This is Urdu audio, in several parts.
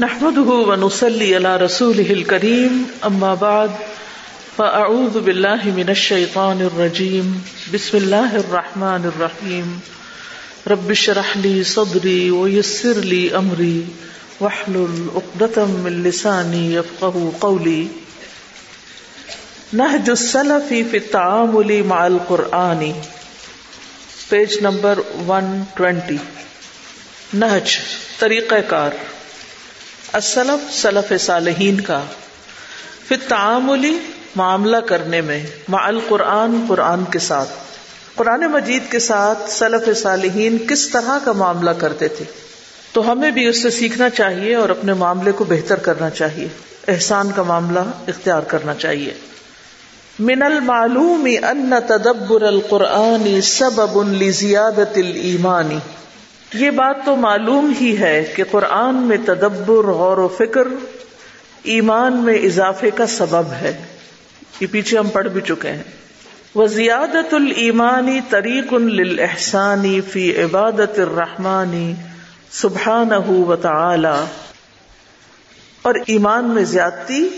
نحمده ونصلي على رسوله الكريم، أما بعد، فأعوذ بالله من الشيطان الرجيم. بسم الله الرحمن الرحيم. رب اشرح لي صدري ويسر لي أمري، واحلل عقدة من لساني يفقه قولي. نهج السلف في التعامل مع القرآن. پیج نمبر 120 نہج طریقہ کار. السلف سلف صالحین کا پھر تعاملی معاملہ کرنے میں، مع القرآن، قرآن کے ساتھ۔ قرآن مجید کے ساتھ سلف صالحین کس طرح کا معاملہ کرتے تھے؟ تو ہمیں بھی اس سے سیکھنا چاہیے اور اپنے معاملے کو بہتر کرنا چاہیے۔ احسان کا معاملہ اختیار کرنا چاہیے۔ من المعلوم ان تدبر القرآن سبب لزیادت الایمانی یہ بات تو معلوم ہی ہے کہ قرآن میں تدبر، غور و فکر ایمان میں اضافے کا سبب ہے۔ یہ پیچھے ہم پڑھ بھی چکے ہیں۔ وہ زیادت المانی طریق للحسانی فی عبادت الرحمانی سبحان و تعالی اور ایمان میں زیادتی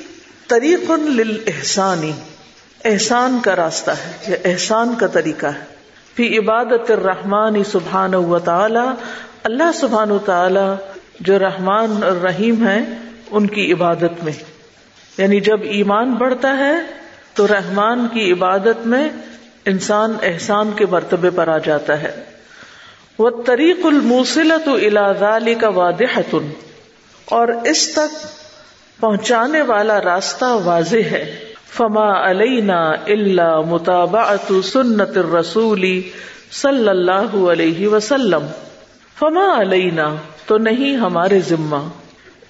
طریق للحسانی احسان کا راستہ ہے یا احسان کا طریقہ ہے۔ فی عبادت الرحمن سبحان و تعالی، اللہ سبحان و تعالی جو رحمان اور رحیم ہے ان کی عبادت میں۔ یعنی جب ایمان بڑھتا ہے تو رحمان کی عبادت میں انسان احسان کے مرتبے پر آ جاتا ہے۔ وہ طریق الموسلت الازال کا واضح اور اس تک پہنچانے والا راستہ واضح ہے۔ فما علینا اللہ مطابعت سنت رسولی صلی اللہ علیہ وسلم۔ فما علینا تو نہیں ہمارے ذمہ۔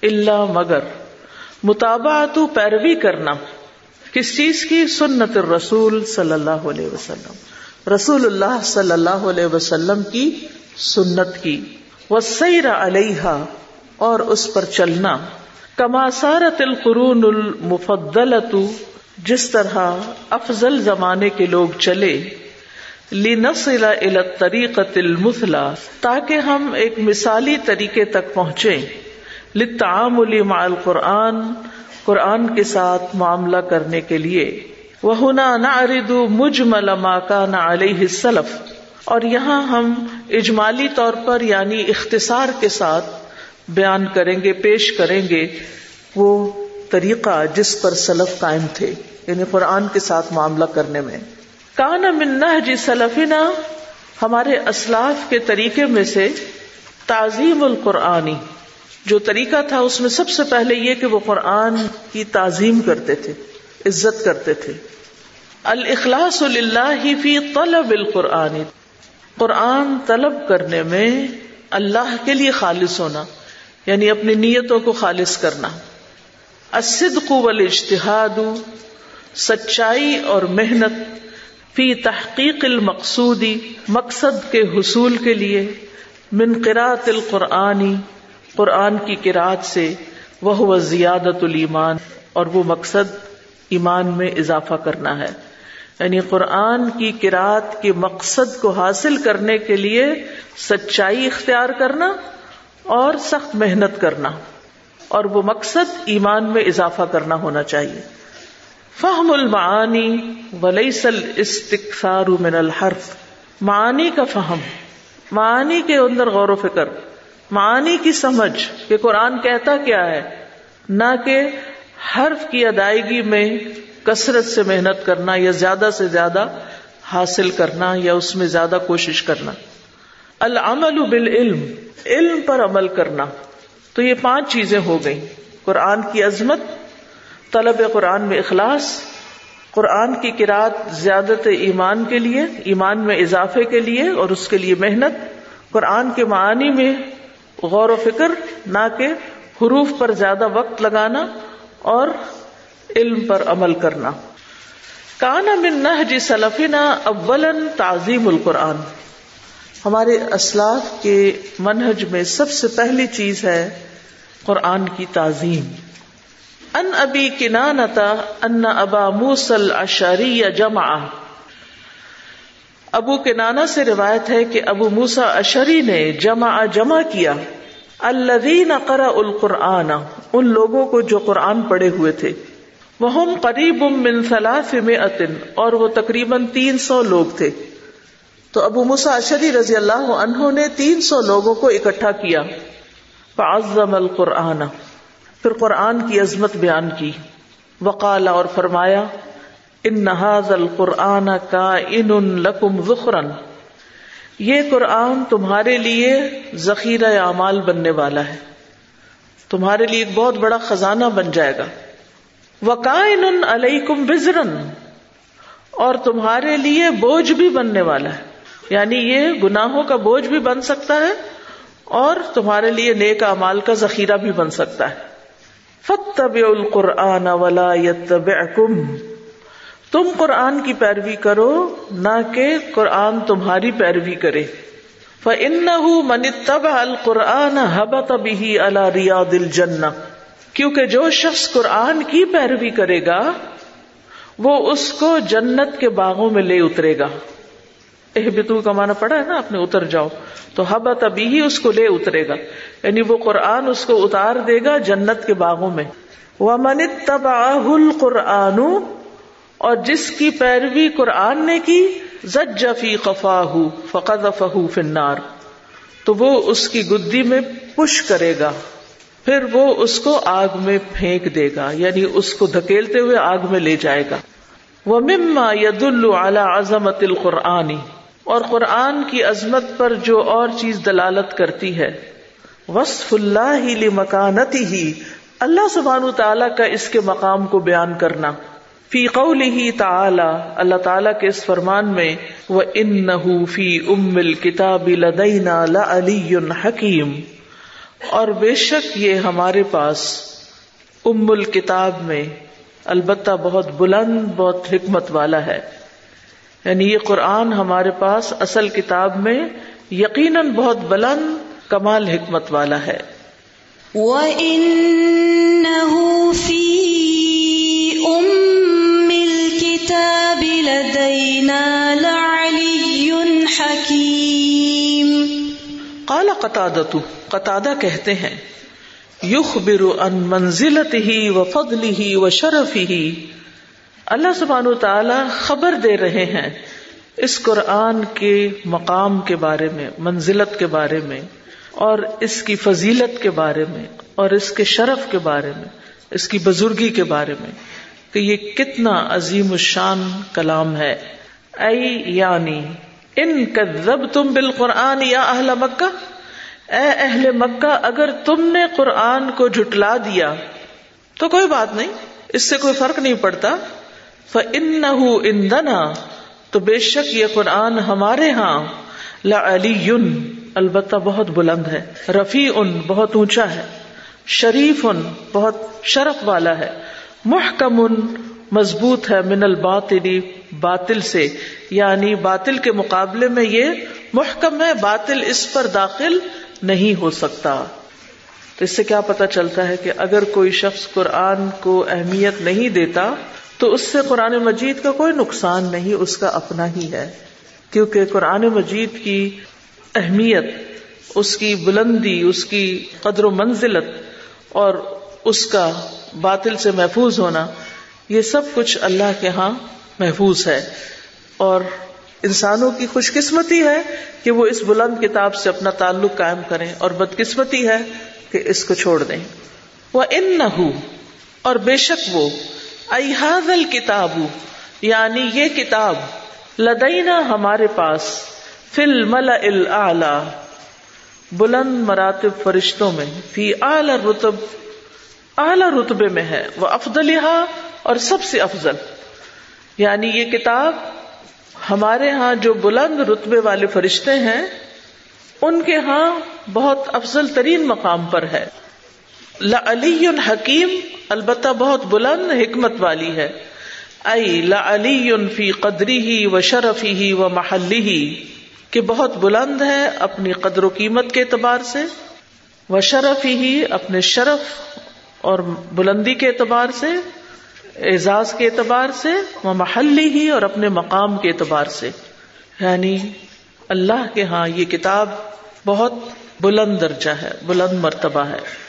اللہ مگر مطابعت پیروی کرنا۔ کس چیز کی؟ سنت الرسول صلی اللہ علیہ وسلم۔ رسول اللہ صلی اللہ علیہ وسلم کی سنت کی۔ وہ سیر علیہ اور اس پر چلنا۔ کما سارت القرون المفدلت جس طرح افضل زمانے کے لوگ چلے، لنصل الى المثلا تاکہ ہم ایک مثالی طریقے تک پہنچے للتعامل مع القرآن، قرآن کے ساتھ معاملہ کرنے کے لیے۔ وہنا نعرض مجمل ما كان علیہ السلف۔ اور یہاں ہم اجمالی طور پر یعنی اختصار کے ساتھ بیان کریں گے، پیش کریں گے۔ وہ طریقہ جس پر سلف قائم تھے یعنی قرآن کے ساتھ معاملہ کرنے میں۔ کان منا جی سلفنا، ہمارے اسلاف کے طریقے میں سے تعظیم القرآنی جو طریقہ تھا، اس میں سب سے پہلے یہ کہ وہ قرآن کی تعظیم کرتے تھے، عزت کرتے تھے۔ الاخلاص اللہ فی طلب القرآنی قرآن طلب کرنے میں اللہ کے لیے خالص ہونا یعنی اپنی نیتوں کو خالص کرنا۔ الصدق والاجتہاد، سچائی اور محنت فی تحقیق المقصودی مقصد کے حصول کے لیے، من قرات القرآنی قرآن کی قرآت سے وہ زیادت الایمان، اور وہ مقصد ایمان میں اضافہ کرنا ہے۔ یعنی قرآن کی قرآت کے مقصد کو حاصل کرنے کے لیے سچائی اختیار کرنا اور سخت محنت کرنا۔ اور وہ مقصد ایمان میں اضافہ کرنا ہونا چاہیے۔ فہم المعانی ولیسل استقصار من الحرف۔ معانی کا فہم۔ معانی کے اندر غور و فکر۔ معانی کی سمجھ کہ قرآن کہتا کیا ہے۔ نہ کہ حرف کی ادائیگی میں کثرت سے محنت کرنا یا زیادہ سے زیادہ حاصل کرنا یا اس میں زیادہ کوشش کرنا۔ العمل بالعلم۔ علم پر عمل کرنا۔ تو یہ پانچ چیزیں ہو گئیں۔ قرآن کی عظمت، طلب قرآن میں اخلاص، قرآن کی کراط زیادت ایمان کے لیے، ایمان میں اضافے کے لیے اور اس کے لیے محنت۔ قرآن کے معنی میں غور و فکر، نہ کہ حروف پر زیادہ وقت لگانا اور علم پر عمل کرنا۔ کانا من نہج سلفنا اولا تعظیم القرآن۔ ہمارے اسلاف کے منہج میں سب سے پہلی چیز ہے قرآن کی تعظیم۔ ان ابی کنانتا ان ابا موسل اشاری یا جمع ابو کے نانا سے روایت ہے کہ ابو موسا اشری نے جمع جمع کیا۔ الذین قرأ القرآن، ان لوگوں کو جو قرآن پڑے ہوئے تھے۔ وہ قریب من ثلاث مئت اور وہ تقریباً تین سو لوگ تھے۔ تو ابو مساشری رضی اللہ عنہ نے تین سو لوگوں کو اکٹھا کیا۔ فعظم القرآن، پھر قرآن کی عظمت بیان کی۔ وقال اور فرمایا، ان نہاز القرآن کا ان لکم ذخرن یہ قرآن تمہارے لیے ذخیرہ اعمال بننے والا ہے۔ تمہارے لیے ایک بہت بڑا خزانہ بن جائے گا۔ وکائن علیکم بزرن اور تمہارے لیے بوجھ بھی بننے والا ہے۔ یعنی یہ گناہوں کا بوجھ بھی بن سکتا ہے اور تمہارے لیے نیک امال کا ذخیرہ بھی بن سکتا ہے۔ فتب القرآن ولا يتبعكم۔ تم قرآن کی پیروی کرو، نہ کہ قرآن تمہاری پیروی کرے۔ فَإِنَّهُ مَنِ اتَّبَعَ الْقُرْآنَ هَبَطَ بِهِ عَلَى رِيَاضِ الْجَنَّةِ۔ کیونکہ جو شخص قرآن کی پیروی کرے گا، وہ اس کو جنت کے باغوں میں لے اترے گا۔ احبتو کا معنی پڑا ہے نا، اپنے اتر جاؤ۔ تو حبت ابھی ہی اس کو لے اترے گا۔ یعنی وہ قرآن اس کو اتار دے گا جنت کے باغوں میں۔ وَمَنِ اتَّبَعَهُ الْقُرْآنُ، اور جس کی پیروی قرآن نے کی، زج فی قفا فقد فہو فنار تو وہ اس کی گدی میں پش کرے گا۔ پھر وہ اس کو آگ میں پھینک دے گا یعنی اس کو دھکیلتے ہوئے آگ میں لے جائے گا۔ وہ مما ید اعلی عظمت القرآنی اور قرآن کی عظمت پر جو اور چیز دلالت کرتی ہے۔ وصف اللہ ہی مکانتی ہی اللہ سبحان تعالی کا اس کے مقام کو بیان کرنا۔ فی قوله تعالی، اللہ تعالی کے اس فرمان میں وہ ان فی ام الکتاب لدینا لعلی حکیم۔ اور بے شک یہ ہمارے پاس ام الکتاب میں البتہ بہت بلند، بہت حکمت والا ہے۔ یعنی یہ قرآن ہمارے پاس اصل کتاب میں یقیناً بہت بلند کمال حکمت والا ہے۔ وَإِنَّهُ فِي کالا قطع قطع کہتے ہیں یوخ برو ان منزلت ہی و فضل ہی و شرف ہی اللہ سبحان تعالی خبر دے رہے ہیں اس قرآن کے مقام کے بارے میں، منزلت کے بارے میں، اور اس کی فضیلت کے بارے میں، اور اس کے شرف کے بارے میں، اس کی بزرگی کے بارے میں کہ یہ کتنا عظیم الشان کلام ہے۔ اے یعنی ان کذب تم بالقرآن یا اہل مکہ، اے اہل مکہ، اگر تم نے قرآن کو جھٹلا دیا تو کوئی بات نہیں، اس سے کوئی فرق نہیں پڑتا۔ فَإِنَّهُ ان تو بے شک یہ قرآن ہمارے ہاں لعلی البتہ بہت بلند ہے، رفیع ان بہت اونچا ہے، شریف ان بہت شرف والا ہے، محکم، مضبوط ہے من الباطلی، باطل سے یعنی باطل کے مقابلے میں یہ محکم ہے، باطل اس پر داخل نہیں ہو سکتا۔ تو اس سے کیا پتا چلتا ہے کہ اگر کوئی شخص قرآن کو اہمیت نہیں دیتا تو اس سے قرآن مجید کا کوئی نقصان نہیں، اس کا اپنا ہی ہے۔ کیونکہ قرآن مجید کی اہمیت، اس کی بلندی، اس کی قدر و منزلت اور اس کا باطل سے محفوظ ہونا، یہ سب کچھ اللہ کے ہاں محفوظ ہے۔ اور انسانوں کی خوش قسمتی ہے کہ وہ اس بلند کتاب سے اپنا تعلق قائم کریں اور بدقسمتی ہے کہ اس کو چھوڑ دیں۔ وہ ان نہ ہو اور بے شک وہ احاظ الکتاب یعنی یہ کتاب لدینا ہمارے پاس فل مل بلند مراتب فرشتوں میں، فی اعلی رتب، اعلی رتبے میں ہے وہ افضل اور سب سے افضل۔ یعنی یہ کتاب ہمارے ہاں جو بلند رتبے والے فرشتے ہیں، ان کے ہاں بہت افضل ترین مقام پر ہے۔ لعلی حکیم، البتہ بہت بلند حکمت والی ہے۔ ائی لعلی فی قدری ہی و شرفی ہی و محلی ہی کہ بہت بلند ہے اپنی قدر و قیمت کے اعتبار سے وہ شرف ہی اپنے شرف اور بلندی کے اعتبار سے، اعزاز کے اعتبار سے وہ محلی ہی اور اپنے مقام کے اعتبار سے۔ یعنی اللہ کے ہاں یہ کتاب بہت بلند درجہ ہے، بلند مرتبہ ہے۔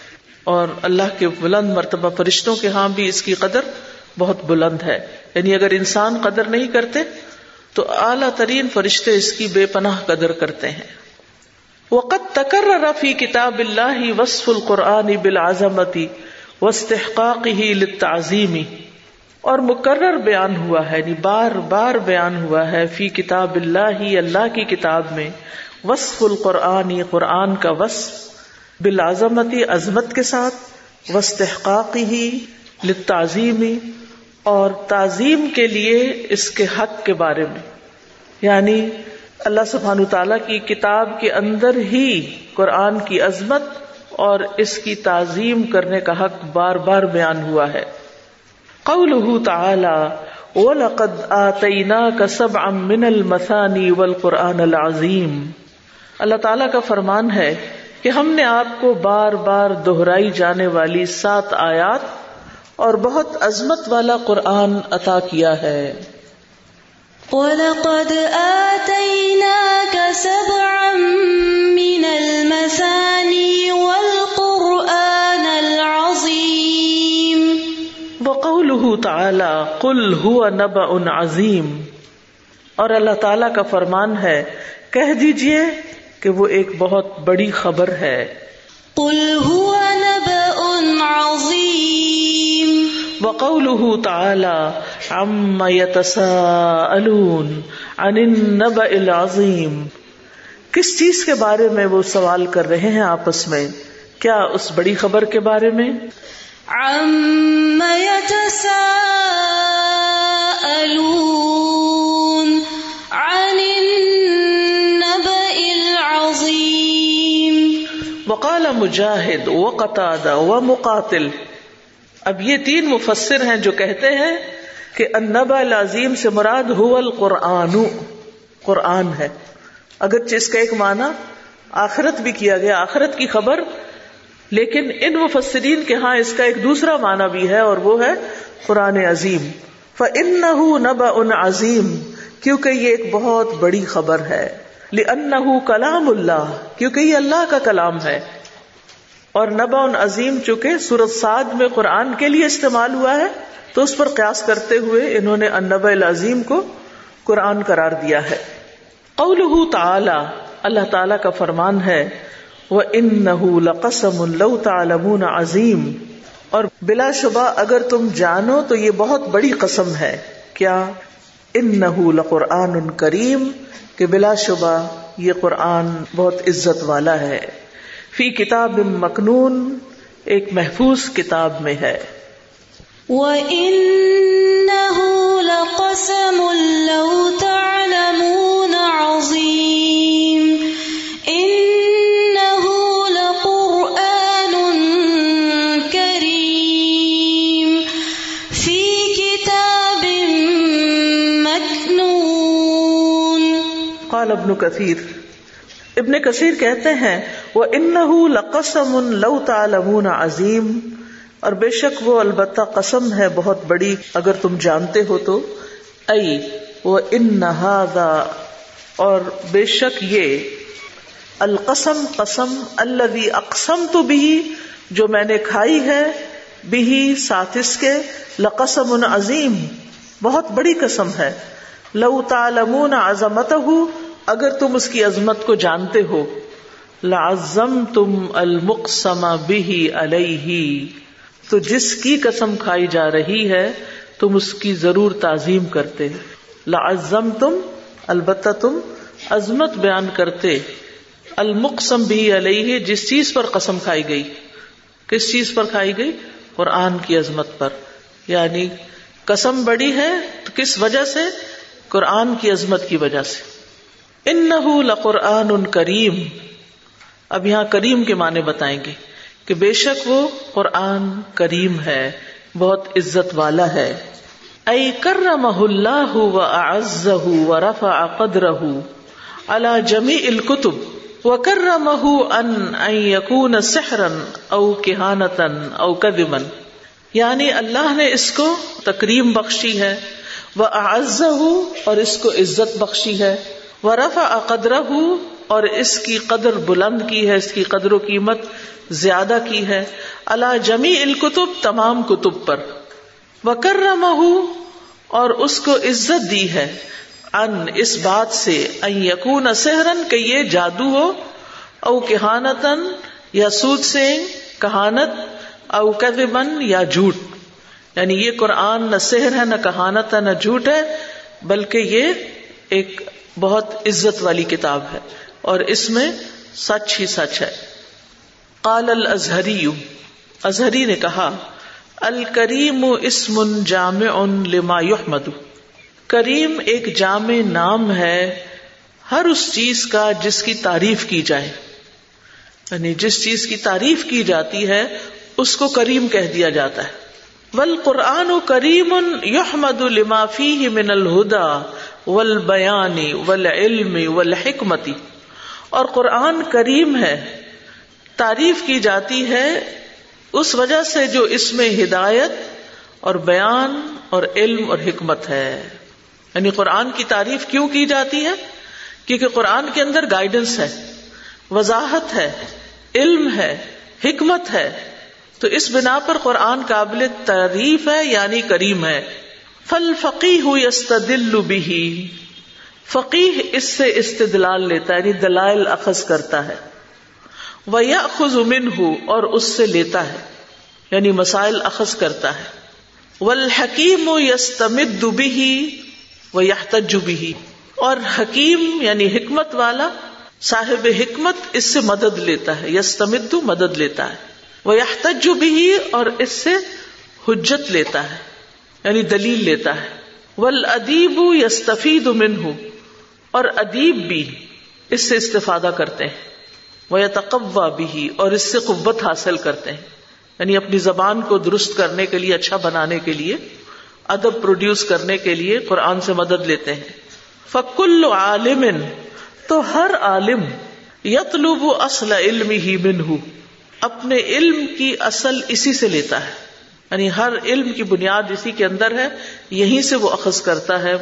اور اللہ کے بلند مرتبہ فرشتوں کے ہاں بھی اس کی قدر بہت بلند ہے۔ یعنی اگر انسان قدر نہیں کرتے، تو اعلی ترین فرشتے اس کی بے پناہ قدر کرتے ہیں۔ وقت تکر رفی کتاب اللہ وصف القرآن بالعظمتی وسطاق ہی تعظیمی اور مقرر بیان ہوا ہے یعنی بار بار بیان ہوا ہے فی کتاب اللہ ہی اللہ کی کتاب میں۔ وصف القرآن، قرآن کا وصف۔ بالعظمتی عظمت کے ساتھ وسطاق ہی لتعظیمی اور تعظیم کے لیے اس کے حق کے بارے میں۔ یعنی اللہ سبحان تعالی کی کتاب کے اندر ہی قرآن کی عظمت اور اس کی تعظیم کرنے کا حق بار بار بیان ہوا ہے۔ قوله تعالی، وَلَقَدْ آتَيْنَاكَ سَبْعًا مِّنَ الْمَثَانِي وَالْقُرْآنَ الْعَظِيمِ۔ اللہ تعالیٰ کا فرمان ہے کہ ہم نے آپ کو بار بار دہرائی جانے والی سات آیات اور بہت عظمت والا قرآن عطا کیا ہے۔ وَلَقَدْ آتَيْنَاكَ سَبْعًا مِّنَ الْمَثَانِي وَالْقُرْآنَ الْعَظِيمِ وقوله تعالی قل هو نبأ عظیم اور اللہ تعالی کا فرمان ہے کہہ دیجیے کہ وہ ایک بہت بڑی خبر ہے۔ قل هو نبأ عظیم۔ وقوله تعالی عما يتساءلون عن النبأ العظیم کس چیز کے بارے میں وہ سوال کر رہے ہیں آپس میں؟ کیا اس بڑی خبر کے بارے میں؟ عما يتساءلون۔ وقال مجاہد و قطاد و مقاتل۔ اب یہ تین مفسر ہیں جو کہتے ہیں کہ النبا العظیم سے مراد هو القرآن۔ قرآن ہے۔ اگرچہ اس کا ایک معنی آخرت بھی کیا گیا، آخرت کی خبر، لیکن ان مفسرین کے ہاں اس کا ایک دوسرا معنی بھی ہے اور وہ ہے قرآن عظیم۔ فَإِنَّهُ نَبَأٌ عظیم کیونکہ یہ ایک بہت بڑی خبر ہے۔ لِأَنَّهُ کلام اللہ کیونکہ یہ اللہ کا کلام ہے۔ اور نبا عظیم چونکہ سورت سعد میں قرآن کے لیے استعمال ہوا ہے، تو اس پر قیاس کرتے ہوئے انہوں نے النبا العظیم کو قرآن قرار دیا ہے۔ قوله تعالی، اللہ تعالی کا فرمان ہے وہ ان لقسم لو تعلمون عظیم اور بلا شبہ اگر تم جانو تو یہ بہت بڑی قسم ہے۔ کیا؟ ان لقرآن کریم، کہ بلا شبہ یہ قرآن بہت عزت والا ہے۔ فی کتاب مکنون، ایک محفوظ کتاب میں ہے۔ وَإِنَّهُ لَقَسَمٌ لَوْ ابن کثیر۔ ابن کثیر کہتے ہیں وہ انہو لقسم لو تعلمون عظیم اور بے شک وہ البتہ قسم ہے بہت بڑی، اگر تم جانتے ہو تو۔ ای وہ ان اور بے شک یہ، القسم قسم الذي اقسم تو بھی جو میں نے کھائی ہے بھی ساتھ اس کے، لقسم عظیم۔ بہت بڑی قسم ہے۔ لو تعلمون عظمتہ اگر تم اس کی عظمت کو جانتے ہو لعظم تم المقسم به علیہ تو جس کی قسم کھائی جا رہی ہے، تم اس کی ضرور تعظیم کرتے لعظم تم البتہ تم عظمت بیان کرتے، المقسم بھی علیہ جس چیز پر قسم کھائی گئی۔ کس چیز پر کھائی گئی؟ قرآن کی عظمت پر۔ یعنی قسم بڑی ہے تو کس وجہ سے؟ قرآن کی عظمت کی وجہ سے۔ ان لقرآن ان کریم۔ اب یہاں کریم کے معنی بتائیں گے کہ بے شک وہ قرآن کریم ہے، بہت عزت والا ہے۔ اے کرمہ اللہ و اعزہ و رفع قدرہ علی جمیع الکتب و کرمہ ان ان یکون سحرا او کہانتا او کذبا یعنی اللہ نے اس کو تکریم بخشی ہے وہ اعزہ اور اس کو عزت بخشی ہے۔ وہ رفع قدرہ اور اس کی قدر بلند کی ہے، اس کی قدر و قیمت زیادہ کی ہے۔ اللہ جمی الکتب، تمام کتب پر۔ وکر اور اس کو عزت دی ہے۔ ان، اس بات سے یقون سہرن کہ یہ جادو ہو، او کہانتن یا سود سے کہانت، او کذبن یا جھوٹ۔ یعنی یہ قرآن نہ سحر ہے، نہ کہانت ہے، نہ جھوٹ ہے، بلکہ یہ ایک بہت عزت والی کتاب ہے اور اس میں سچ ہی سچ ہے۔ قال الازہری، ازہری نے کہا، الکریم اسم جامع لما يحمد کریم ایک جامع نام ہے ہر اس چیز کا جس کی تعریف کی جائے۔ یعنی جس چیز کی تعریف کی جاتی ہے، اس کو کریم کہہ دیا جاتا ہے۔ ول قرآن کریم یحمد لما فیہ من الہدا۔ ول بیانی ول علم ول حکمتی اور قرآن کریم ہے، تعریف کی جاتی ہے اس وجہ سے جو اس میں ہدایت اور بیان اور علم اور حکمت ہے۔ یعنی قرآن کی تعریف کیوں کی جاتی ہے؟ کیونکہ قرآن کے اندر گائیڈنس ہے، وضاحت ہے، علم ہے، حکمت ہے۔ تو اس بنا پر قرآن قابل تعریف ہے یعنی کریم ہے۔ فل فقی ہوئی بھی فقیح اس سے استدلال لیتا ہے یعنی دلائل اخذ کرتا ہے۔ وہ یا خز ہو اور اس سے لیتا ہے یعنی مسائل اخذ کرتا ہے۔ ول حکیم و یستمد بھی وہ یا بھی اور حکیم یعنی حکمت والا، صاحب حکمت اس سے مدد لیتا ہے، یستمد مدد لیتا ہے۔ وہ یا بھی اور اس سے حجت لیتا ہے۔ یعنی دلیل لیتا ہے۔ ول ادیب یستفید من ہوں اور ادیب بھی اس سے استفادہ کرتے ہیں۔ وہ تقوا بھی اور اس سے قوت حاصل کرتے ہیں۔ یعنی اپنی زبان کو درست کرنے کے لیے اچھا بنانے کے لیے، ادب پروڈیوس کرنے کے لیے قرآن سے مدد لیتے ہیں۔ فکل عالم۔ تو ہر عالم یتلوب اصل علم ہی من اپنے علم کی اصل اسی سے لیتا ہے۔ یعنی ہر علم کی بنیاد اسی کے اندر ہے، یہیں سے وہ اخذ کرتا ہے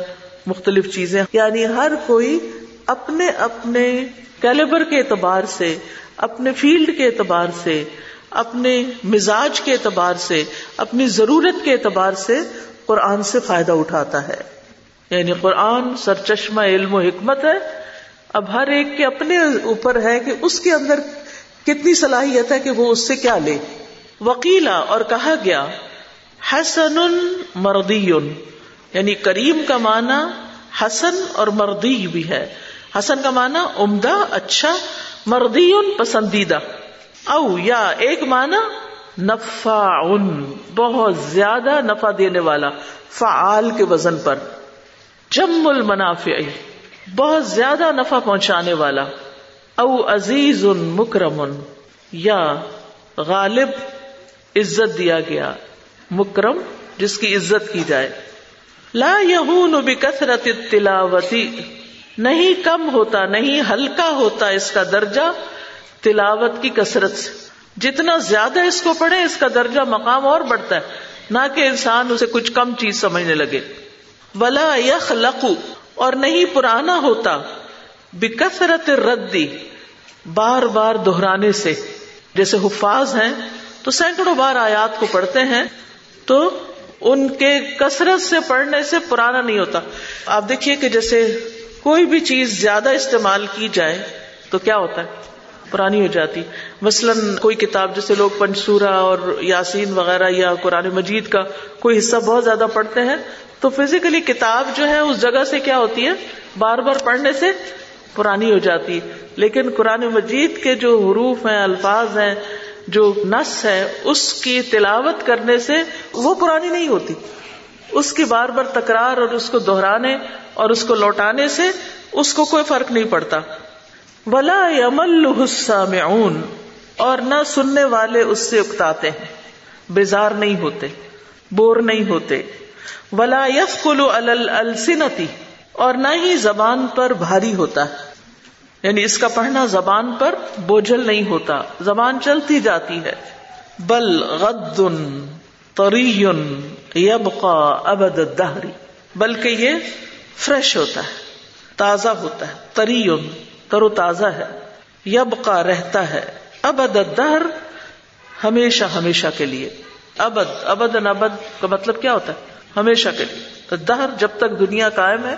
مختلف چیزیں۔ یعنی ہر کوئی اپنے اپنے کیلیبر کے اعتبار سے، اپنے فیلڈ کے اعتبار سے، اپنے مزاج کے اعتبار سے، اپنی ضرورت کے اعتبار سے قرآن سے فائدہ اٹھاتا ہے۔ یعنی قرآن سر چشمہ علم و حکمت ہے۔ اب ہر ایک کے اپنے اوپر ہے کہ اس کے اندر کتنی صلاحیت ہے کہ وہ اس سے کیا لے۔ وکیلا اور کہا گیا، حسن مردی یعنی کریم کا معنی حسن اور مردی بھی ہے۔ حسن کا معنی عمدہ اچھا مردی، پسندیدہ۔ او، یا ایک معنی نفا ان بہت زیادہ نفع دینے والا، فعال کے وزن پر۔ جم المنافع، بہت زیادہ نفع پہنچانے والا۔ او، عزیز ان مکرم، یا غالب عزت دیا گیا۔ مکرم، جس کی عزت کی جائے۔ لا یہون بکثرت تلاوتی نہیں کم ہوتا، نہیں ہلکا ہوتا اس کا درجہ تلاوت کی کثرت سے۔ جتنا زیادہ اس کو پڑھے، اس کا درجہ مقام اور بڑھتا ہے۔ نہ کہ انسان اسے کچھ کم چیز سمجھنے لگے۔ ولا یخ لقو اور نہیں پرانا ہوتا۔ بکثرت ردی بار بار دہرانے سے۔ جیسے حفاظ ہیں تو سینکڑوں بار آیات کو پڑھتے ہیں تو ان کے کثرت سے پڑھنے سے پرانا نہیں ہوتا۔ آپ دیکھیے کہ جیسے کوئی بھی چیز زیادہ استعمال کی جائے تو کیا ہوتا ہے؟ پرانی ہو جاتی۔ مثلاً کوئی کتاب، جیسے لوگ پنسورا اور یاسین وغیرہ یا قرآن مجید کا کوئی حصہ بہت زیادہ پڑھتے ہیں تو فزیکلی کتاب جو ہے اس جگہ سے کیا ہوتی ہے؟ بار بار پڑھنے سے پرانی ہو جاتی۔ لیکن قرآن مجید کے جو حروف ہیں، الفاظ ہیں جو نس ہے، اس کی تلاوت کرنے سے وہ پرانی نہیں ہوتی۔ اس کی بار بار تکرار اور اس کو دہرانے اور اس کو لوٹانے سے اس کو کوئی فرق نہیں پڑتا۔ ولا یمل میں اور نہ سننے والے اس سے اکتاتے ہیں۔ بیزار نہیں ہوتے، بور نہیں ہوتے۔ ولا یف کلو السنتی اور نہ ہی زبان پر بھاری ہوتا۔ ہے یعنی اس کا پڑھنا زبان پر بوجھل نہیں ہوتا، زبان چلتی جاتی ہے۔ بل غد تری یبقا ابد دہری بلکہ یہ فریش ہوتا ہے، تازہ ہوتا ہے تری تر و تازہ ہے۔ یبقا رہتا ہے، ابد الدہر ہمیشہ ہمیشہ کے لیے۔ ابد ابد ابد کا مطلب کیا ہوتا ہے؟ ہمیشہ کے لیے۔ تو دہر جب تک دنیا قائم ہے،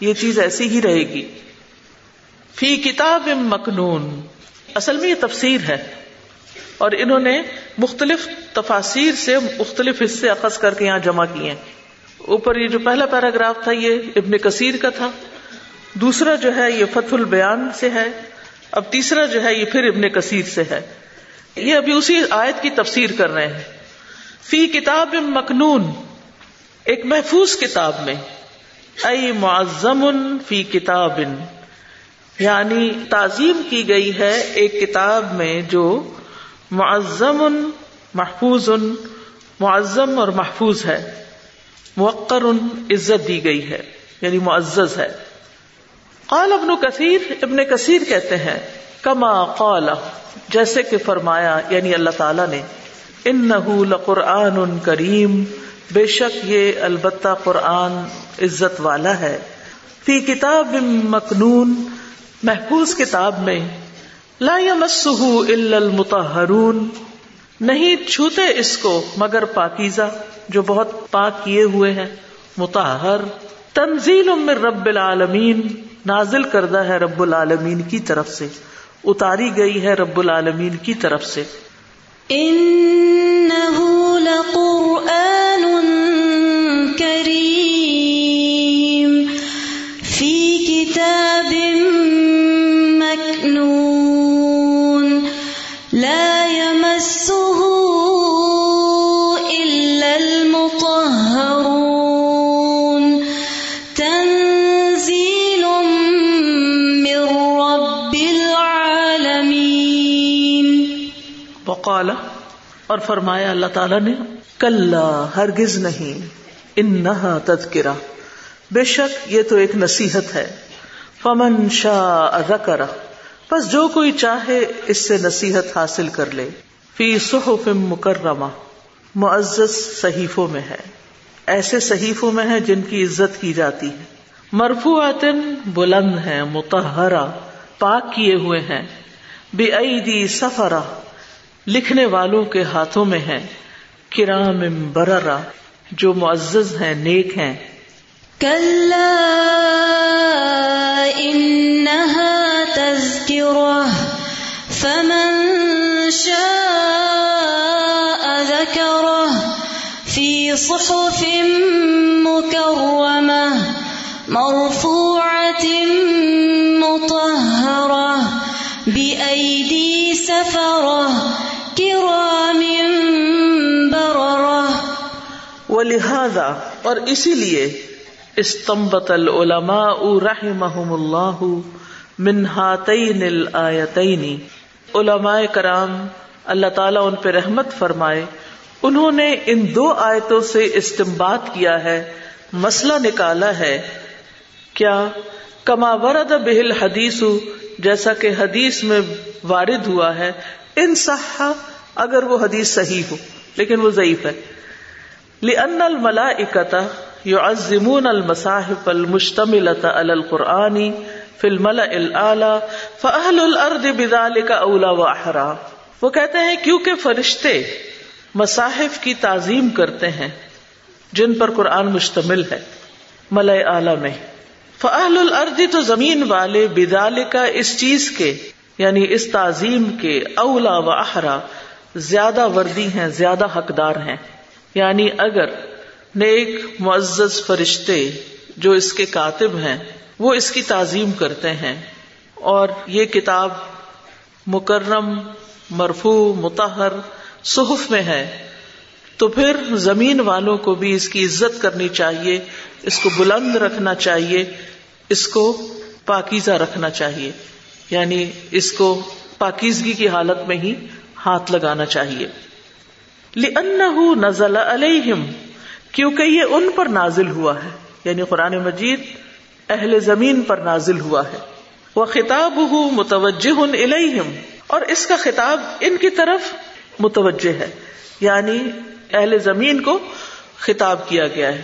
یہ چیز ایسی ہی رہے گی۔ فی کتاب مکنون۔ اصل میں یہ تفسیر ہے۔ اور انہوں نے مختلف تفاصیر سے مختلف حصے اخذ کر کے یہاں جمع کیے۔ ہیں اوپر یہ جو پہلا پیراگراف تھا، یہ ابن کثیر کا تھا۔ دوسرا جو ہے، یہ فتح البیان سے ہے۔ اب تیسرا جو ہے، یہ پھر ابن کثیر سے ہے۔ یہ ابھی اسی آیت کی تفسیر کر رہے ہیں۔ فی کتاب مکنون۔ ایک محفوظ کتاب میں۔ ائی معظم فی کتاب۔ یعنی تعظیم کی گئی ہے ایک کتاب میں جو معظم محفوظ معظم اور محفوظ ہے موقر عزت دی گئی ہے یعنی معزز ہے۔ قال ابن کثیر ابن کثیر کہتے ہیں، کما قال، جیسے کہ فرمایا یعنی اللہ تعالی نے ان لقرآن کریم، بے شک یہ البتہ قرآن عزت والا ہے۔ فی کتاب مکنون محفوظ کتاب میں لا يمسه الا نہیں چھوتے اس کو مگر پاکیزہ جو بہت پاک کیے ہوئے ہیں۔ متحر تنزیل من رب العالمین، نازل کردہ ہے رب العالمین کی طرف سے۔ اتاری گئی ہے رب العالمین کی طرف سے۔ إنه لقرآن وقال اور فرمایا اللہ تعالیٰ نے کل ہرگز نہیں، انہا تذکرہ۔ بے شک یہ تو ایک نصیحت ہے۔ فمن شاء ذکر بس جو کوئی چاہے اس سے نصیحت حاصل کر لے۔ فی صحف مکرمہ۔ معزز صحیفوں میں ہے۔ ایسے صحیفوں میں ہے جن کی عزت کی جاتی ہے۔ مرفوعات بلند ہیں متحرہ پاک کیے ہوئے ہیں۔ بے عیدی سفرہ۔ لکھنے والوں کے ہاتھوں میں ہے۔ کرام بررا جو معزز ہیں، نیک ہیں۔ كلا إنها تذكرة فمن شاء ذكره في صحف مكرمة مرفوعة مطهرة بأيدي سفرة كرام بررة ولہذا، اور اسی لیے استنبت العلماء رحمهم اللہ من ہاتین الآیتین۔ علماء کرام، اللہ تعالیٰ ان پہ رحمت فرمائے، انہوں نے ان دو آیتوں سے استمبات کیا ہے، مسئلہ نکالا ہے، کیا؟ کما ورد بہل حدیث جیسا کہ حدیث میں وارد ہوا ہے، ان صحا اگر وہ حدیث صحیح ہو، لیکن وہ ضعیف ہے۔ لأن الملائکة يعظمون المصاحف المشتملة على القرآن في الملأ الأعلى فأهل الأرض بذلك أولى وأحرى۔ وہ کہتے ہیں، کیونکہ فرشتے مصاحف کی تعظیم کرتے ہیں، جن پر قرآن مشتمل ہے ملئ اعلی میں۔ فأهل الأرض تو زمین والے بذلك اس چیز کے یعنی اس تعظیم کے اولا و احرا زیادہ وردی ہیں، زیادہ حقدار ہیں۔ یعنی اگر نیک معزز فرشتے جو اس کے کاتب ہیں، وہ اس کی تعظیم کرتے ہیں۔ اور یہ کتاب مکرم مرفو متحر صحف میں ہے۔ تو پھر زمین والوں کو بھی اس کی عزت کرنی چاہیے، اس کو بلند رکھنا چاہیے، اس کو پاکیزہ رکھنا چاہیے۔ یعنی اس کو پاکیزگی کی حالت میں ہی ہاتھ لگانا چاہیے۔ لِأَنَّهُ نَزَلَ عَلَيْهِمْ، کیونکہ یہ ان پر نازل ہوا ہے۔ یعنی قرآن مجید اہل زمین پر نازل ہوا ہے۔ وہ خطاب متوجہ الیہم اور اس کا خطاب ان کی طرف متوجہ ہے۔ یعنی اہل زمین کو خطاب کیا گیا ہے۔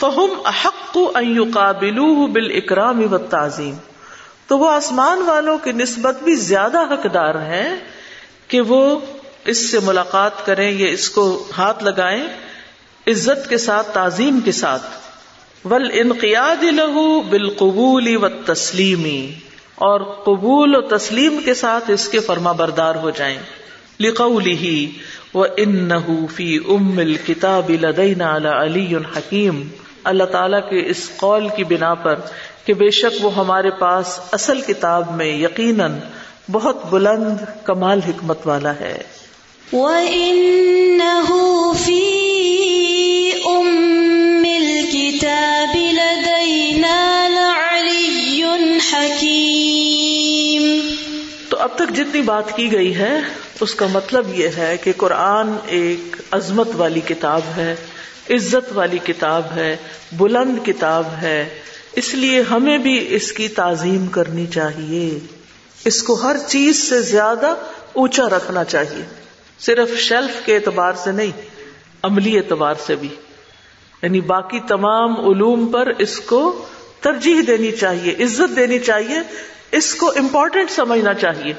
فہم احق ان يقابلوه بالاکرام والتعظیم تو وہ آسمان والوں کی نسبت بھی زیادہ حقدار ہیں کہ وہ اس سے ملاقات کریں یا اس کو ہاتھ لگائیں، عزت کے ساتھ، تعظیم کے ساتھ۔ ول انقیاد لہو بالقبول و تسلیمی اور قبول و تسلیم کے ساتھ اس کے فرما بردار ہو جائیں۔ لقوله وانه في ام الكتاب لدينا علی حکیم اللہ تعالی کے اس قول کی بنا پر کہ بے شک وہ ہمارے پاس اصل کتاب میں یقیناً بہت بلند کمال حکمت والا ہے۔ وَإِنَّهُ فِي أُمِّ الْكِتَابِ لَدَيْنَا لَعَلِيٌّ حَكِيمٌ۔ تو اب تک جتنی بات کی گئی ہے اس کا مطلب یہ ہے کہ قرآن ایک عظمت والی کتاب ہے عزت والی کتاب ہے بلند کتاب ہے۔ اس لیے ہمیں بھی اس کی تعظیم کرنی چاہیے۔ اس کو ہر چیز سے زیادہ اونچا رکھنا چاہیے۔ صرف شیلف کے اعتبار سے نہیں، عملی اعتبار سے بھی۔ یعنی باقی تمام علوم پر اس کو ترجیح دینی چاہیے، عزت دینی چاہیے، اس کو امپورٹنٹ سمجھنا چاہیے۔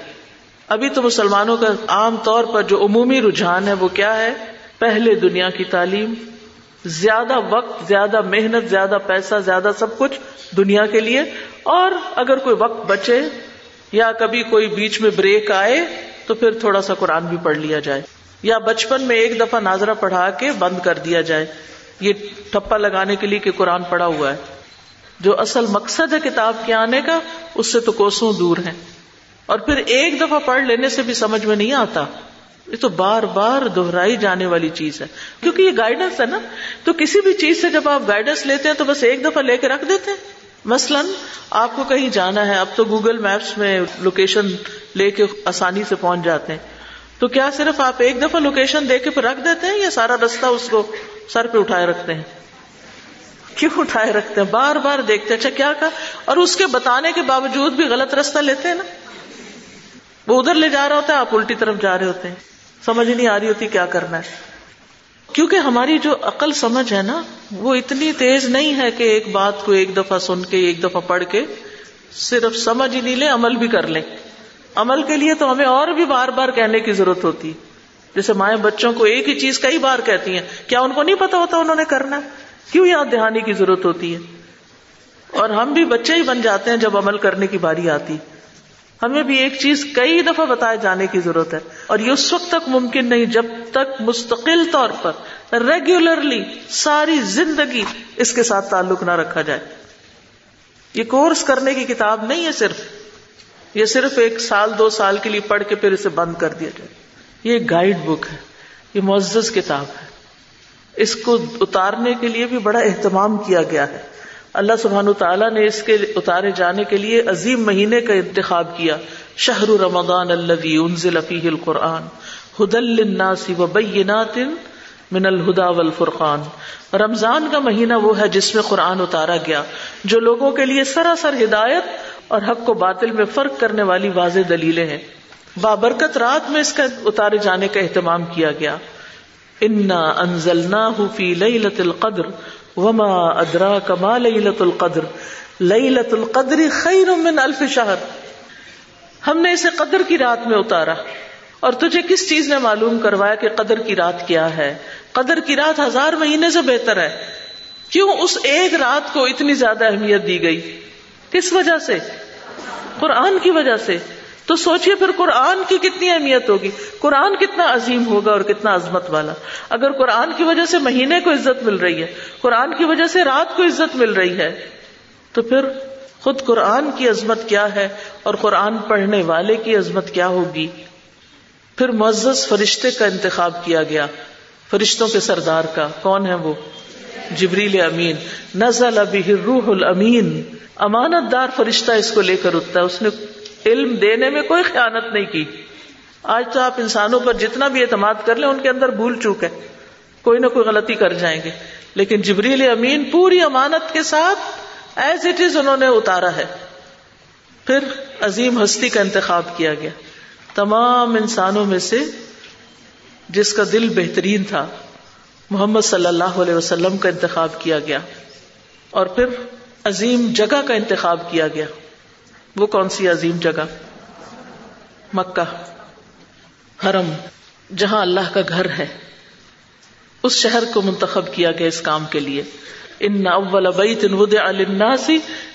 ابھی تو مسلمانوں کا عام طور پر جو عمومی رجحان ہے وہ کیا ہے؟ پہلے دنیا کی تعلیم، زیادہ وقت، زیادہ محنت، زیادہ پیسہ، زیادہ سب کچھ دنیا کے لیے۔ اور اگر کوئی وقت بچے یا کبھی کوئی بیچ میں بریک آئے تو پھر تھوڑا سا قرآن بھی پڑھ لیا جائے یا بچپن میں ایک دفعہ ناظرہ پڑھا کے بند کر دیا جائے یہ ٹپا لگانے کے لیے کہ قرآن پڑھا ہوا ہے۔ جو اصل مقصد ہے کتاب کے آنے کا، اس سے تو کوسوں دور ہے اور پھر ایک دفعہ پڑھ لینے سے بھی سمجھ میں نہیں آتا۔ یہ تو بار بار دہرائی جانے والی چیز ہے۔ کیونکہ یہ گائیڈنس ہے نا۔ تو کسی بھی چیز سے جب آپ گائیڈنس لیتے ہیں تو بس ایک دفعہ لے کے رکھ دیتے ہیں۔ مثلاً آپ کو کہیں جانا ہے، اب تو گوگل میپس میں لوکیشن لے کے آسانی سے پہنچ جاتے ہیں۔ تو کیا صرف آپ ایک دفعہ لوکیشن دے کے پھر رکھ دیتے ہیں یا سارا رستہ اس کو سر پہ اٹھائے رکھتے ہیں؟ کیوں اٹھائے رکھتے ہیں؟ بار بار دیکھتے اچھا کیا کہا؟ اور اس کے بتانے کے باوجود بھی غلط رستہ لیتے ہیں نا۔ وہ ادھر لے جا رہا ہوتا ہے، آپ الٹی طرف جا رہے ہوتے ہیں۔ سمجھ نہیں آ رہی ہوتی کیا کرنا ہے۔ کیونکہ ہماری جو عقل سمجھ ہے نا، وہ اتنی تیز نہیں ہے کہ ایک بات کو ایک دفعہ سن کے، ایک دفعہ پڑھ کے صرف سمجھ ہی نہیں لیں، عمل بھی کر لیں۔ عمل کے لیے تو ہمیں اور بھی بار بار کہنے کی ضرورت ہوتی۔ جیسے مائیں بچوں کو ایک ہی چیز کئی بار کہتی ہیں، کیا ان کو نہیں پتا ہوتا انہوں نے کرنا؟ کیوں یاد دہانی کی ضرورت ہوتی ہے؟ اور ہم بھی بچے ہی بن جاتے ہیں جب عمل کرنے کی باری آتی۔ ہمیں بھی ایک چیز کئی دفعہ بتائے جانے کی ضرورت ہے اور یہ اس وقت تک ممکن نہیں جب تک مستقل طور پر ریگولرلی ساری زندگی اس کے ساتھ تعلق نہ رکھا جائے۔ یہ کورس کرنے کی کتاب نہیں ہے صرف، یہ صرف ایک سال، دو سال کے لیے پڑھ کے پھر اسے بند کر دیا جائے۔ یہ گائیڈ بک ہے، یہ معزز کتاب ہے۔ اس کو اتارنے کے لیے بھی بڑا اہتمام کیا گیا ہے۔ اللہ سبحان تعالیٰ نے اس کے اتارے جانے کے لیے عظیم مہینے کا انتخاب کیا۔ شہر رمضان الذي انزل فیہ القرآن للناس وبینات من الہدا والفرقان۔ رمضان کا مہینہ وہ ہے جس میں قرآن اتارا گیا، جو لوگوں کے لیے سراسر ہدایت اور حق کو باطل میں فرق کرنے والی واضح دلیلیں ہیں۔ بابرکت رات میں اس کا اتارے جانے کا اہتمام کیا گیا۔ انا انزلناہ فی لیلت القدر وما ادرا کما لت القدر. لئی لت القدر خیر من الف شہر. ہم نے اسے قدر کی رات میں اتارا. اور تجھے کس چیز نے معلوم کروایا کہ قدر کی رات کیا ہے؟ قدر کی رات ہزار مہینے سے بہتر ہے. کیوں اس ایک رات کو اتنی زیادہ اہمیت دی گئی؟ کس وجہ سے؟ قرآن کی وجہ سے. تو سوچئے پھر قرآن کی کتنی اہمیت ہوگی؟ قرآن کتنا عظیم ہوگا اور کتنا عظمت والا؟ اگر قرآن کی وجہ سے مہینے کو عزت مل رہی ہے، قرآن کی وجہ سے رات کو عزت مل رہی ہے، تو پھر خود قرآن کی عظمت کیا ہے اور قرآن پڑھنے والے کی عظمت کیا ہوگی؟ پھر معزز فرشتے کا انتخاب کیا گیا، فرشتوں کے سردار کا، کون ہے وہ؟ جبریل امین۔ نزل ابھی روح الامین۔ امانت دار فرشتہ اس کو لے کر اٹھتا ہے، اس نے علم دینے میں کوئی خیانت نہیں کی۔ آج تو آپ انسانوں پر جتنا بھی اعتماد کر لیں، ان کے اندر بھول چوک ہے۔ کوئی نہ کوئی غلطی کر جائیں گے۔ لیکن جبریل امین پوری امانت کے ساتھ ایز اٹ از انہوں نے اتارا ہے۔ پھر عظیم ہستی کا انتخاب کیا گیا۔ تمام انسانوں میں سے جس کا دل بہترین تھا، محمد صلی اللہ علیہ وسلم کا انتخاب کیا گیا۔ اور پھر عظیم جگہ کا انتخاب کیا گیا۔ وہ کون سی عظیم جگہ؟ مکہ، حرم، جہاں اللہ کا گھر ہے۔ اس شہر کو منتخب کیا گیا اس کام کے لیے۔ ان اول بیت وضع للناس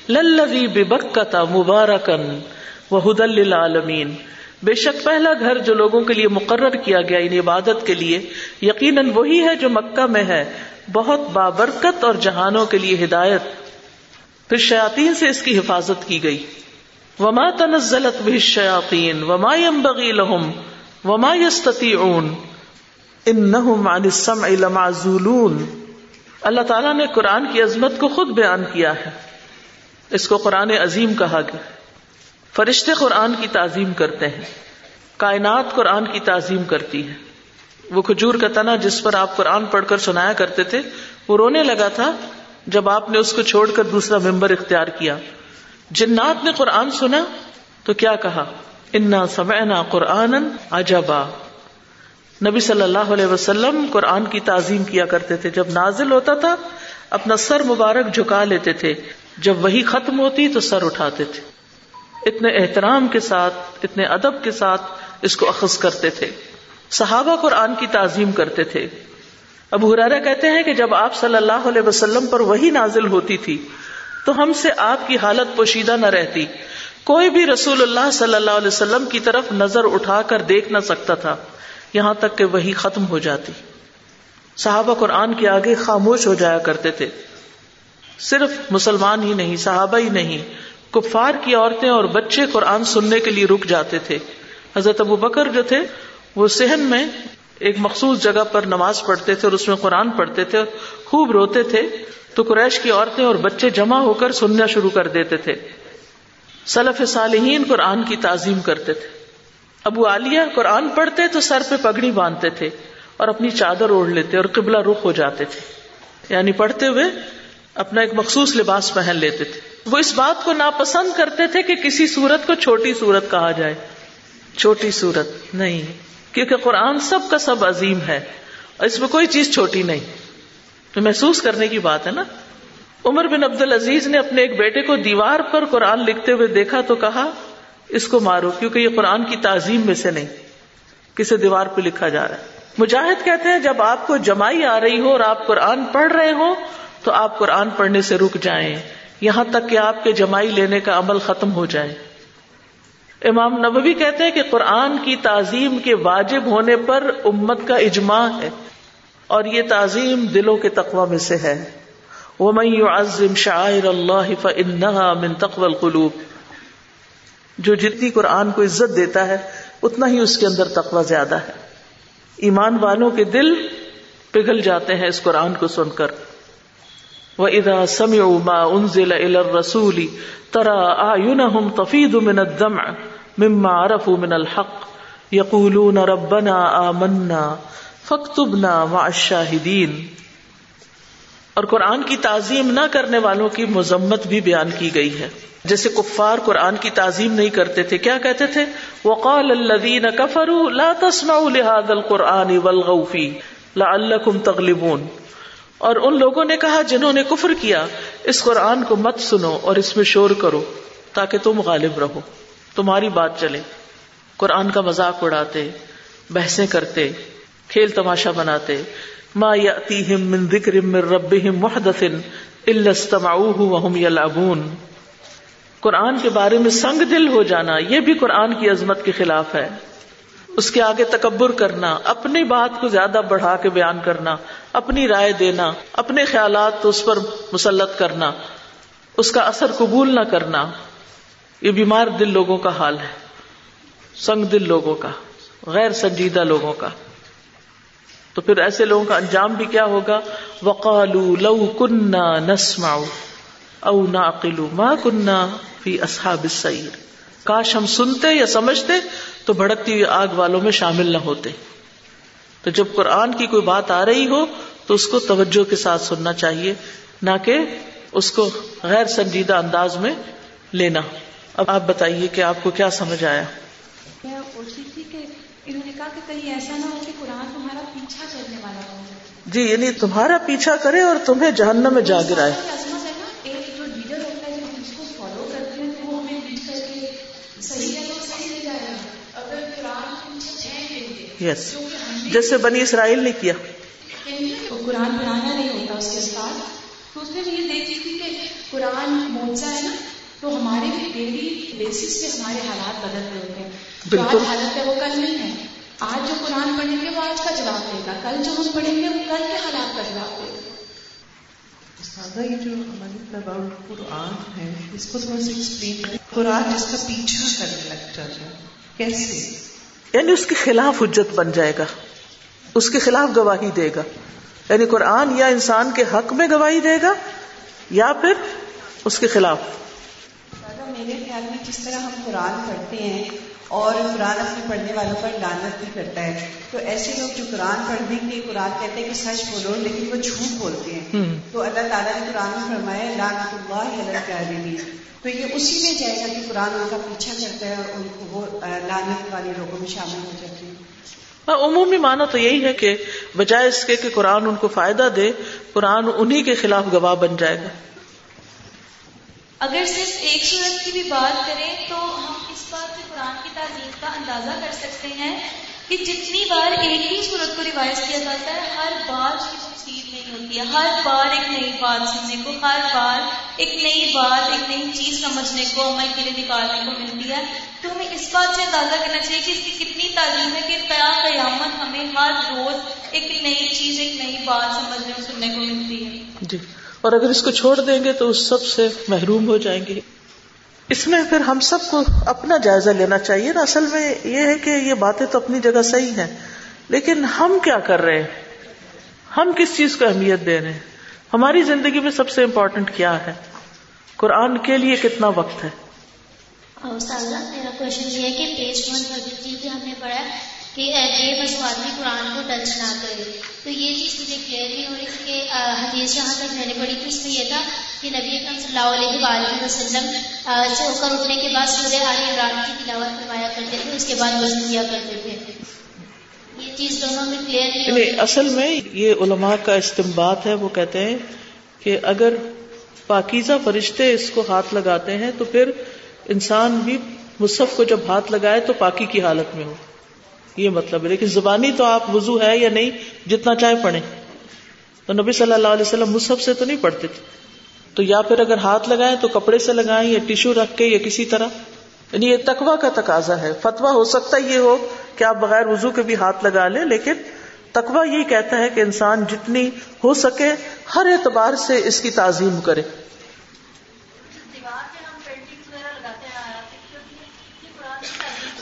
للذی ببکۃ مبارکا وهدى للعالمین۔ بے شک پہلا گھر جو لوگوں کے لیے مقرر کیا گیا ان عبادت کے لیے، یقیناً وہی ہے جو مکہ میں ہے۔ بہت بابرکت اور جہانوں کے لیے ہدایت۔ پھر شیاطین سے اس کی حفاظت کی گئی۔ وما تنزلت به الشیاطین وما ينبغي لهم وما يستطيعون. انهم عن السمع لمعزولون. اللہ تعالیٰ نے قرآن کی عظمت کو خود بیان کیا ہے۔ اس کو قرآن عظیم کہا گیا فرشتے قرآن کی تعظیم کرتے ہیں۔ کائنات قرآن کی تعظیم کرتی ہے۔ وہ کھجور کا تنا جس پر آپ قرآن پڑھ کر سنایا کرتے تھے وہ رونے لگا تھا جب آپ نے اس کو چھوڑ کر دوسرا ممبر اختیار کیا۔ جنات نے قرآن سنا تو کیا کہا؟ انا سمعنا قرآن عجبا. نبی صلی اللہ علیہ وسلم قرآن کی تعظیم کیا کرتے تھے۔ جب نازل ہوتا تھا، اپنا سر مبارک جھکا لیتے تھے۔ جب وہی ختم ہوتی تو سر اٹھاتے تھے۔ اتنے احترام کے ساتھ، اتنے ادب کے ساتھ اس کو اخذ کرتے تھے۔ صحابہ قرآن کی تعظیم کرتے تھے۔ ابو حرارا کہتے ہیں کہ جب آپ صلی اللہ علیہ وسلم پر وہی نازل ہوتی تھی تو ہم سے آپ کی حالت پوشیدہ نہ رہتی۔ کوئی بھی رسول اللہ صلی اللہ علیہ وسلم کی طرف نظر اٹھا کر دیکھ نہ سکتا تھا۔ یہاں تک کہ وہی ختم ہو جاتی۔ صحابہ قرآن کے آگے خاموش ہو جایا کرتے تھے۔ صرف مسلمان ہی نہیں، صحابہ ہی نہیں، کفار کی عورتیں اور بچے قرآن سننے کے لیے رک جاتے تھے۔ حضرت ابو بکر جو تھے، وہ صحن میں ایک مخصوص جگہ پر نماز پڑھتے تھے اور اس میں قرآن پڑھتے تھے۔ خوب روتے تھے تو قریش کی عورتیں اور بچے جمع ہو کر سننا شروع کر دیتے تھے۔ سلف صالحین قرآن کی تعظیم کرتے تھے۔ ابو عالیہ قرآن پڑھتے تو سر پہ پگڑی باندھتے تھے اور اپنی چادر اوڑھ لیتے اور قبلہ رخ ہو جاتے تھے۔ یعنی پڑھتے ہوئے اپنا ایک مخصوص لباس پہن لیتے تھے۔ وہ اس بات کو ناپسند کرتے تھے کہ کسی سورت کو چھوٹی سورت کہا جائے۔ چھوٹی سورت نہیں، کیونکہ قرآن سب کا سب عظیم ہے اور اس میں کوئی چیز چھوٹی نہیں۔ تو محسوس کرنے کی بات ہے نا؟ عمر بن عبد العزیز نے اپنے ایک بیٹے کو دیوار پر قرآن لکھتے ہوئے دیکھا تو کہا، اس کو مارو، کیونکہ یہ قرآن کی تعظیم میں سے نہیں کسی دیوار پہ لکھا جا رہا ہے۔ مجاہد کہتے ہیں، جب آپ کو جمائی آ رہی ہو اور آپ قرآن پڑھ رہے ہو، تو آپ قرآن پڑھنے سے رک جائیں۔ یہاں تک کہ آپ کے جمائی لینے کا عمل ختم ہو جائے۔ امام نبوی کہتے ہیں کہ قرآن کی تعظیم کے واجب ہونے پر امت کا اجماع ہے۔ اور یہ تعظیم دلوں کے تقوی میں سے ہے۔ وہ میں عظم شاعر اللہ فنحا من تقوی القلوب۔ جو جتنی قرآن کو عزت دیتا ہے، اتنا ہی اس کے اندر تقوی زیادہ ہے۔ ایمان والوں کے دل پگھل جاتے ہیں اس قرآن کو سن کر۔ وہ ادا سم ما انزل رسولی ترا آم تفید من الدمع مما عرفوا من الحق۔ یقولون ربنا آمنا فختبنا مع الشاہدین اور قرآن کی تعظیم نہ کرنے والوں کی مذمت بھی بیان کی گئی ہے۔ جیسے کفار قرآن کی تعظیم نہیں کرتے تھے، کیا کہتے تھے؟ وقال الذين كفروا لا تسمعوا لهذا القرآن والغوا فيه لعلكم تغلبون۔ اور ان لوگوں نے کہا جنہوں نے کفر کیا، اس قرآن کو مت سنو اور اس میں شور کرو تاکہ تم غالب رہو۔ تمہاری بات چلے۔ قرآن کا مذاق اڑاتے، بحثیں کرتے کھیل تماشا بناتے ما یاتیہم من ذکر من ربہم محدث الا استمعوه وهم يلعبون قرآن کے بارے میں سنگ دل ہو جانا، یہ بھی قرآن کی عظمت کے خلاف ہے۔ اس کے آگے تکبر کرنا، اپنی بات کو زیادہ بڑھا کے بیان کرنا، اپنی رائے دینا، اپنے خیالات اس پر مسلط کرنا، اس کا اثر قبول نہ کرنا، یہ بیمار دل لوگوں کا حال ہے۔ سنگ دل لوگوں کا، غیر سنجیدہ لوگوں کا۔ تو پھر ایسے لوگوں کا انجام بھی کیا ہوگا؟ وقالو لو کنہ نسما او ناقلو ما کنہ فی اصحاب السعیر کاش ہم سنتے یا سمجھتے تو بھڑکتی ہوئی آگ والوں میں شامل نہ ہوتے۔ تو جب قرآن کی کوئی بات آ رہی ہو تو اس کو توجہ کے ساتھ سننا چاہیے، نہ کہ اس کو غیر سنجیدہ انداز میں لینا۔ اب آپ بتائیے کہ آپ کو کیا سمجھ آیا؟ میں تھی انہوں نے کہا کہ کہیں ایسا نہ ہو کہ قرآن تمہارا پیچھا کرنے والا ہو جی یعنی تمہارا پیچھا کرے اور تمہیں جہنم میں جا گرائے۔ ایک جو لیڈر ہوتا ہے جب اس کو فالو کرتے ہیں وہ ہمیں یس جیسے بنی اسرائیل نے کیا۔ یعنی قرآن بنانا نہیں ہوتا اس کے ساتھ۔ تو اس نے یہ دیکھی تھی کہ قرآن موچا ہے نا تو ہمارے بھی ڈیلی بیسس پہ ہمارے حالات بدل رہے ہوتے ہیں۔ جو۔ آج حالت ہے وہ کل نہیں ہے۔ آج جو قرآن پڑھیں گے وہ آج کا جواب دے گا۔ کل جو ہم پڑھیں گے وہ کل کے حالات کا جواب دے گا۔ سادہ یہ جو ہماری اباؤٹ قرآن ہے اس کو تھوڑا سا ایکسپلین کریں۔ قرآن جس کا پیچھا کرنے لگتا ہے۔ کیسے؟ یعنی اس کے خلاف حجت بن جائے گا۔ اس کے خلاف گواہی دے گا۔ یعنی قرآن یا انسان کے حق میں گواہی دے گا یا پھر اس کے خلاف۔ میرے خیال میں جس طرح ہم قرآن پڑھتے ہیں اور قرآن اپنے پڑھنے والوں پر لانت بھی کرتا ہے۔ تو ایسے لوگ جو قرآن پڑھ دیں گے قرآن کہتے ہیں کہ سچ بولو لیکن وہ جھوٹ بولتے ہیں۔ تو اللہ تعالیٰ نے قرآن میں فرمایا لانت اللہ علیہ الکاذبین تو یہ اسی میں جائے گا کہ قرآن ان کا پیچھا کرتا ہے اور ان کو وہ آ، لعنت والے لوگوں میں شامل ہو جاتے ہیں۔ ہاں، عمومی معنی تو یہی ہے کہ بجائے اس کے کہ قرآن ان کو فائدہ دے قرآن انہی کے خلاف گواہ بن جائے گا۔ اگر صرف ایک صورت کی بھی بات کریں تو ہم اس بات سے قرآن کی تعلیم کا اندازہ کر سکتے ہیں کہ جتنی بار ایک ہی صورت کو ریوائز کیا جاتا ہے، ہر بار اس نہیں ہوتی ہے۔ ہر بار ایک نئی بات سننے کو، ہر بار ایک نئی بات، ایک نئی چیز سمجھنے کو، عمل کے لیے نکالنے کو ملتی ہے۔ تو ہمیں اس بات سے اندازہ کرنا چاہیے کہ اس کی کتنی تعلیم ہے کہ قیام قیامت ہمیں ہر روز ایک نئی چیز، ایک نئی بات سمجھنے اور سننے کو ملتی ہے۔ جی۔ اور اگر اس کو چھوڑ دیں گے تو اس سب سے محروم ہو جائیں گے۔ اس میں پھر ہم سب کو اپنا جائزہ لینا چاہیے نا۔ اصل میں یہ ہے کہ یہ باتیں تو اپنی جگہ صحیح ہیں، لیکن ہم کیا کر رہے ہیں؟ ہم کس چیز کو اہمیت دے رہے ہیں؟ ہماری زندگی میں سب سے امپورٹنٹ کیا ہے؟ قرآن کے لیے کتنا وقت ہے؟ میرا کوشچن یہ ہے کہ پیج ون تھرٹی تھری ہم نے پڑھا کہ بے وضو آدمی قرآن کو ٹچ نہ کرے۔ تو یہ چیز مجھے کلیئر نہیں ہو رہی کہ حدیث جہاں تک میں نے پڑھی تھی اس میں یہ تھا کہ نبی اکرم صلی اللہ علیہ وآلہ وسلم سو کر اٹھنے کے بعد سورہ علی عمران کی تلاوت فرمایا کرتے تھے اس کے بعد وضو کیا کرتے تھے۔ یہ چیز دونوں میں کلیئر نہیں ہو یعنی اصل میں یہ علماء کا استمباد ہے وہ کہتے ہیں کہ اگر پاکیزہ فرشتے اس کو ہاتھ لگاتے ہیں تو پھر انسان بھی مصحف کو جب ہاتھ لگائے تو پاکی کی حالت میں ہو۔ یہ مطلب ہے۔ لیکن زبانی تو آپ وضو ہے یا نہیں، جتنا چاہے پڑھیں۔ تو نبی صلی اللہ علیہ وسلم مصحف سے تو نہیں پڑھتے تھے۔ تو یا پھر اگر ہاتھ لگائیں تو کپڑے سے لگائیں یا ٹیشو رکھ کے یا کسی طرح۔ یعنی یہ تقوا کا تقاضا ہے۔ فتوا ہو سکتا ہے یہ ہو کہ آپ بغیر وضو کے بھی ہاتھ لگا لیں، لیکن تقوا یہی کہتا ہے کہ انسان جتنی ہو سکے ہر اعتبار سے اس کی تعظیم کرے۔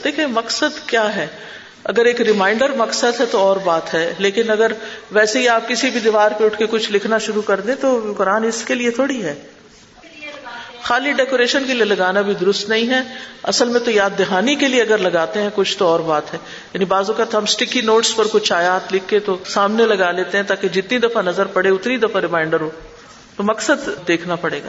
دیکھیں مقصد کیا ہے؟ اگر ایک ریمائنڈر مقصد ہے تو اور بات ہے، لیکن اگر ویسے ہی آپ کسی بھی دیوار پہ اٹھ کے کچھ لکھنا شروع کر دیں تو قرآن اس کے لیے تھوڑی ہے۔ خالی ڈیکوریشن کے لیے لگانا بھی درست نہیں ہے۔ اصل میں تو یاد دہانی کے لیے اگر لگاتے ہیں کچھ تو اور بات ہے۔ یعنی بعض اوقات ہم اسٹکی نوٹس پر کچھ آیات لکھ کے تو سامنے لگا لیتے ہیں تاکہ جتنی دفعہ نظر پڑے اتنی دفعہ ریمائنڈر ہو۔ تو مقصد دیکھنا پڑے گا۔